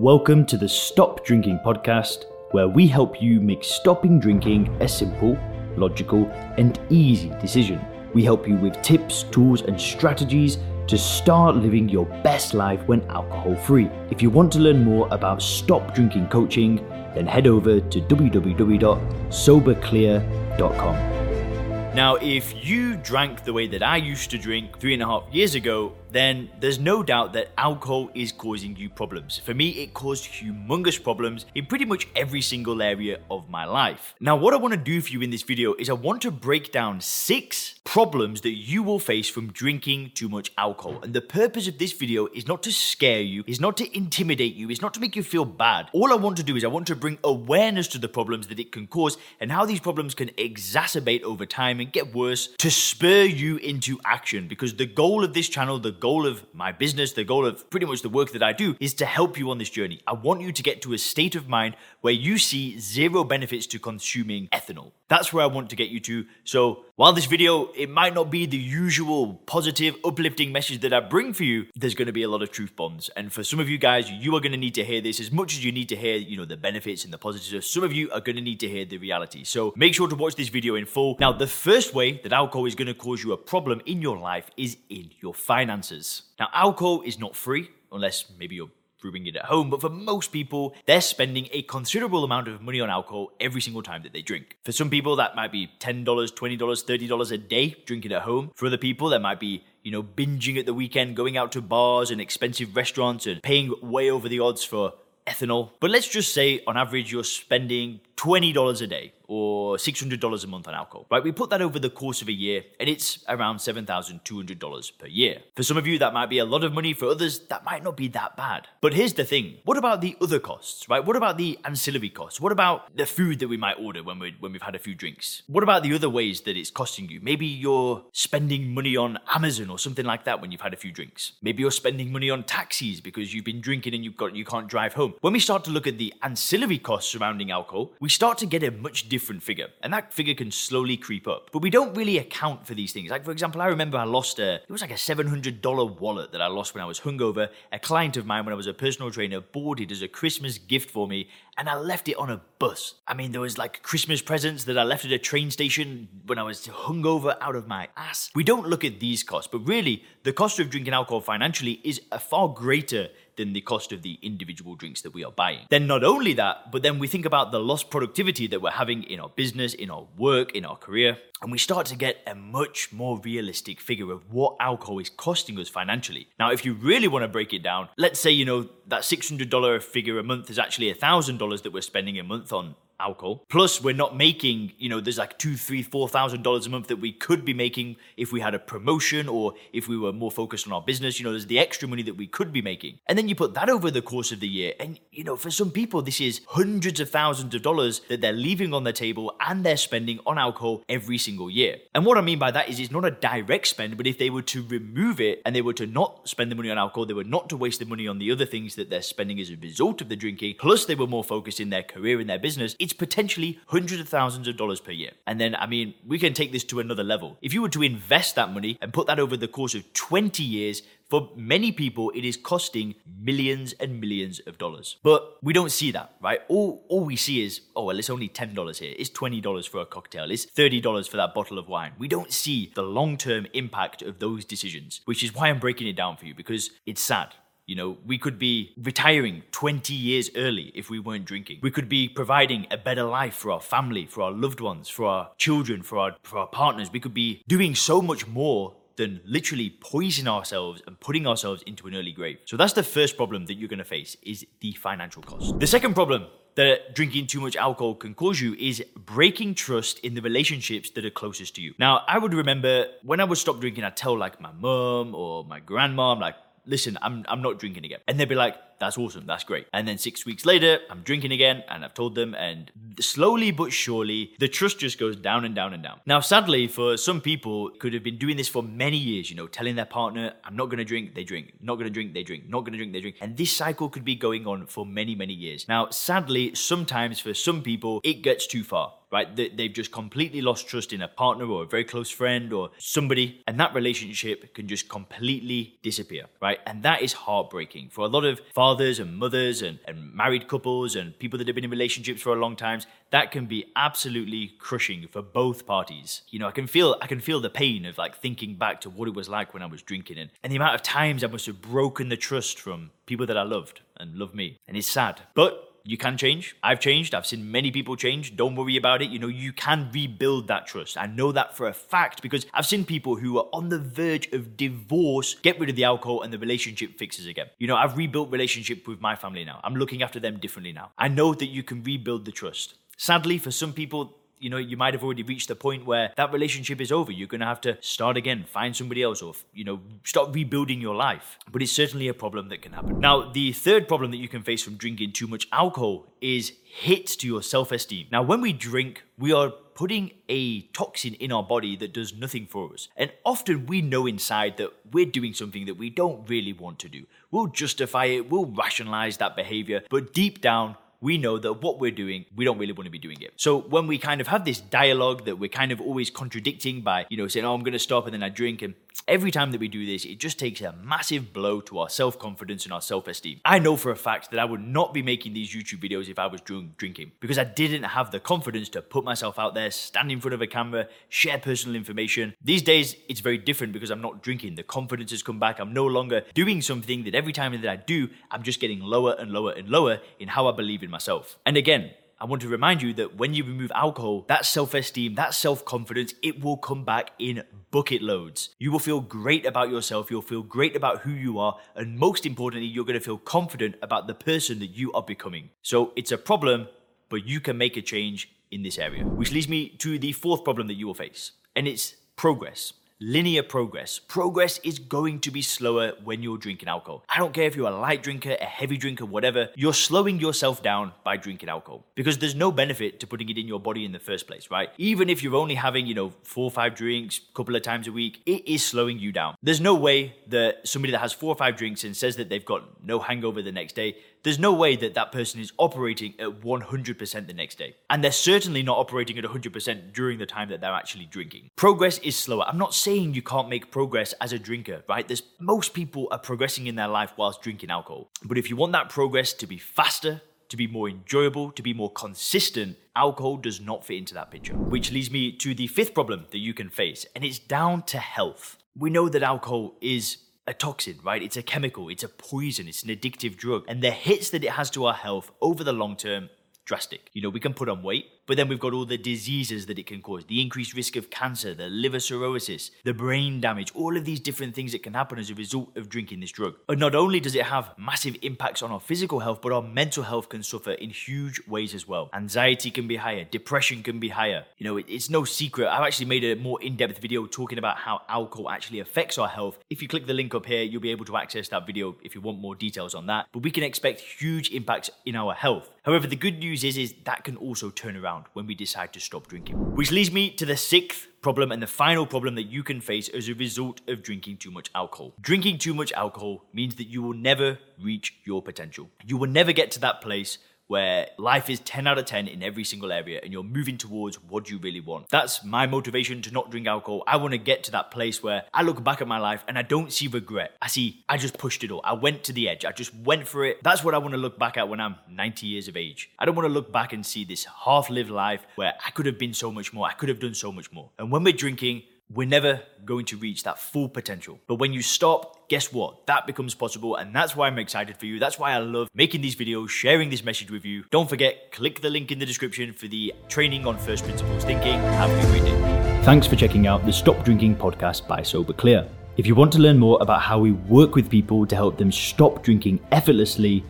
Welcome to the Stop Drinking podcast, where we help you make stopping drinking a simple, logical, and easy decision. We help you with tips, tools, and strategies to start living your best life when alcohol free. If you want to learn more about stop drinking coaching, then head over to www.soberclear.com. Now, if you drank the way that I used to drink three and a half years ago, then there's no doubt that alcohol is causing you problems. For me, it caused humongous problems in pretty much every single area of my life. Now, what I want to do for you in this video is I want to break down six problems that you will face from drinking too much alcohol. And the purpose of this video is not to scare you, is not to intimidate you, is not to make you feel bad. All I want to do is I want to bring awareness to the problems that it can cause and how these problems can exacerbate over time and get worse to spur you into action. Because the goal of this channel, the goal of my business, the goal of pretty much the work that I do is to help you on this journey. I want you to get to a state of mind where you see zero benefits to consuming ethanol. That's where I want to get you to. So while this video, it might not be the usual positive, uplifting message that I bring for you, there's going to be a lot of truth bombs. And for some of you guys, you are going to need to hear this as much as you need to hear, you know, the benefits and the positives. Some of you are going to need to hear the reality. So make sure to watch this video in full. Now, the first way that alcohol is going to cause you a problem in your life is in your finances. Now, alcohol is not free unless maybe you're brewing it at home, but for most people, they're spending a considerable amount of money on alcohol every single time that they drink. For some people, that might be $10, $20, $30 a day drinking at home. For other people, that might be you know, binging at the weekend, going out to bars and expensive restaurants and paying way over the odds for ethanol. But let's just say on average you're spending $20 a day or $600 a month on alcohol, right? We put that over the course of a year and it's around $7,200 per year. For some of you, that might be a lot of money. For others, that might not be that bad. But here's the thing. What about the other costs, right? What about the ancillary costs? What about the food that we might order when, we, when we've had a few drinks? What about the other ways that it's costing you? Maybe you're spending money on Amazon or something like that when you've had a few drinks. Maybe you're spending money on taxis because you've been drinking and you've got, you can't drive home. When we start to look at the ancillary costs surrounding alcohol, we start to get a much different figure, and that figure can slowly creep up. But we don't really account for these things. Like, for example, I remember I lost a, it was like a $700 wallet that I lost when I was hungover. A client of mine, when I was a personal trainer, bought it as a Christmas gift for me, and I left it on a bus. I mean, there was like Christmas presents that I left at a train station when I was hungover out of my ass. We don't look at these costs, but really, the cost of drinking alcohol financially is a far greater than the cost of the individual drinks that we are buying. Then, not only that, but then we think about the lost productivity that we're having in our business, in our work, in our career, and we start to get a much more realistic figure of what alcohol is costing us financially. Now, if you really want to break it down, let's say, you know, that $600 figure a month is actually $1,000 that we're spending a month on alcohol. Plus, we're not making, you know, there's like two, three, four thousand dollars a month that we could be making if we had a promotion or if we were more focused on our business. You know, there's the extra money that we could be making. And then you put that over the course of the year. And, you know, for some people, this is hundreds of thousands of dollars that they're leaving on the table and they're spending on alcohol every single year. And what I mean by that is it's not a direct spend, but if they were to remove it and they were to not spend the money on alcohol, they were not to waste the money on the other things that they're spending as a result of the drinking, plus they were more focused in their career and their business, it's potentially hundreds of thousands of dollars per year. And then, I mean, we can take this to another level. If you were to invest that money and put that over the course of 20 years, for many people, it is costing millions and millions of dollars. But we don't see that, right? All, all we see is, oh, well, it's only $10 here. It's $20 for a cocktail. It's $30 for that bottle of wine. We don't see the long term impact of those decisions, which is why I'm breaking it down for you because it's sad. You know, we could be retiring 20 years early if we weren't drinking. We could be providing a better life for our family, for our loved ones, for our children, for our, for our partners. We could be doing so much more than literally poisoning ourselves and putting ourselves into an early grave. So that's the first problem that you're going to face is the financial cost. The second problem that drinking too much alcohol can cause you is breaking trust in the relationships that are closest to you. Now, I would remember when I would stop drinking, I'd tell like my mom or my grandma, like, listen, I'm, I'm not drinking again. And they'd be like, that's awesome, that's great. And then six weeks later, I'm drinking again and I've told them, and slowly but surely, the trust just goes down and down and down. Now, sadly, for some people, could have been doing this for many years, you know, telling their partner, I'm not gonna drink, they drink, not gonna drink, they drink, not gonna drink, they drink. And this cycle could be going on for many, many years. Now, sadly, sometimes for some people, it gets too far. Right? They, they've just completely lost trust in a partner or a very close friend or somebody, and that relationship can just completely disappear, right? And that is heartbreaking for a lot of fathers and mothers and, and married couples and people that have been in relationships for a long time. That can be absolutely crushing for both parties. You know, I can feel I can feel the pain of like thinking back to what it was like when I was drinking and, and the amount of times I must have broken the trust from people that I loved and love me. And it's sad. But you can change. I've changed. I've seen many people change. Don't worry about it. You know, you can rebuild that trust. I know that for a fact because I've seen people who are on the verge of divorce get rid of the alcohol and the relationship fixes again. You know, I've rebuilt relationship with my family now. I'm looking after them differently now. I know that you can rebuild the trust. Sadly, for some people, you know, you might have already reached the point where that relationship is over. You're going to have to start again, find somebody else, or, you know, start rebuilding your life. But it's certainly a problem that can happen. Now, the third problem that you can face from drinking too much alcohol is hits to your self esteem. Now, when we drink, we are putting a toxin in our body that does nothing for us. And often we know inside that we're doing something that we don't really want to do. We'll justify it, we'll rationalize that behavior, but deep down, we know that what we're doing, we don't really want to be doing it. So when we kind of have this dialogue that we're kind of always contradicting by, you know, saying, oh, I'm going to stop and then I drink. And every time that we do this, it just takes a massive blow to our self confidence and our self esteem. I know for a fact that I would not be making these YouTube videos if I was drunk drinking because I didn't have the confidence to put myself out there, stand in front of a camera, share personal information. These days, it's very different because I'm not drinking. The confidence has come back. I'm no longer doing something that every time that I do, I'm just getting lower and lower and lower in how I believe in myself. And again, I want to remind you that when you remove alcohol, that self esteem, that self confidence, it will come back in bucket loads. You will feel great about yourself, you'll feel great about who you are, and most importantly, you're going to feel confident about the person that you are becoming. So it's a problem, but you can make a change in this area. Which leads me to the fourth problem that you will face, and it's progress linear progress. Progress is going to be slower when you're drinking alcohol. I don't care if you're a light drinker, a heavy drinker, whatever, you're slowing yourself down by drinking alcohol because there's no benefit to putting it in your body in the first place, right? Even if you're only having, you know, four or five drinks a couple of times a week, it is slowing you down. There's no way that somebody that has four or five drinks and says that they've got no hangover the next day, there's no way that that person is operating at 100% the next day. And they're certainly not operating at 100% during the time that they're actually drinking. Progress is slower. I'm not saying you can't make progress as a drinker, right? There's most people are progressing in their life whilst drinking alcohol. But if you want that progress to be faster, to be more enjoyable, to be more consistent, alcohol does not fit into that picture. Which leads me to the fifth problem that you can face, and it's down to health. We know that alcohol is a toxin, right? It's a chemical, it's a poison, it's an addictive drug. And the hits that it has to our health over the long term, drastic. You know, we can put on weight, but then we've got all the diseases that it can cause the increased risk of cancer, the liver cirrhosis, the brain damage, all of these different things that can happen as a result of drinking this drug. And not only does it have massive impacts on our physical health, but our mental health can suffer in huge ways as well. Anxiety can be higher, depression can be higher. You know, it's no secret. I've actually made a more in depth video talking about how alcohol actually affects our health. If you click the link up here, you'll be able to access that video if you want more details on that. But we can expect huge impacts in our health. However, the good news is, is that can also turn around around when we decide to stop drinking. Which leads me to the sixth problem and the final problem that you can face as a result of drinking too much alcohol. Drinking too much alcohol means that you will never reach your potential. You will never get to that place where life is 10 out of 10 in every single area and you're moving towards what you really want. That's my motivation to not drink alcohol. I want to get to that place where I look back at my life and I don't see regret. I see I just pushed it all. I went to the edge. I just went for it. That's what I want to look back at when I'm 90 years of age. I don't want to look back and see this half lived life where I could have been so much more. I could have done so much more. And when we're drinking, we're never going to reach that full potential. But when you stop, guess what? That becomes possible. And that's why I'm excited for you. That's why I love making these videos, sharing this message with you. Don't forget, click the link in the description for the training on first principles thinking. Have a great day. Thanks for checking out the Stop Drinking podcast by Sober Clear. If you want to learn more about how we work with people to help them stop drinking effortlessly,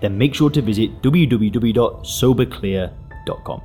then make sure to visit www.soberclear.com.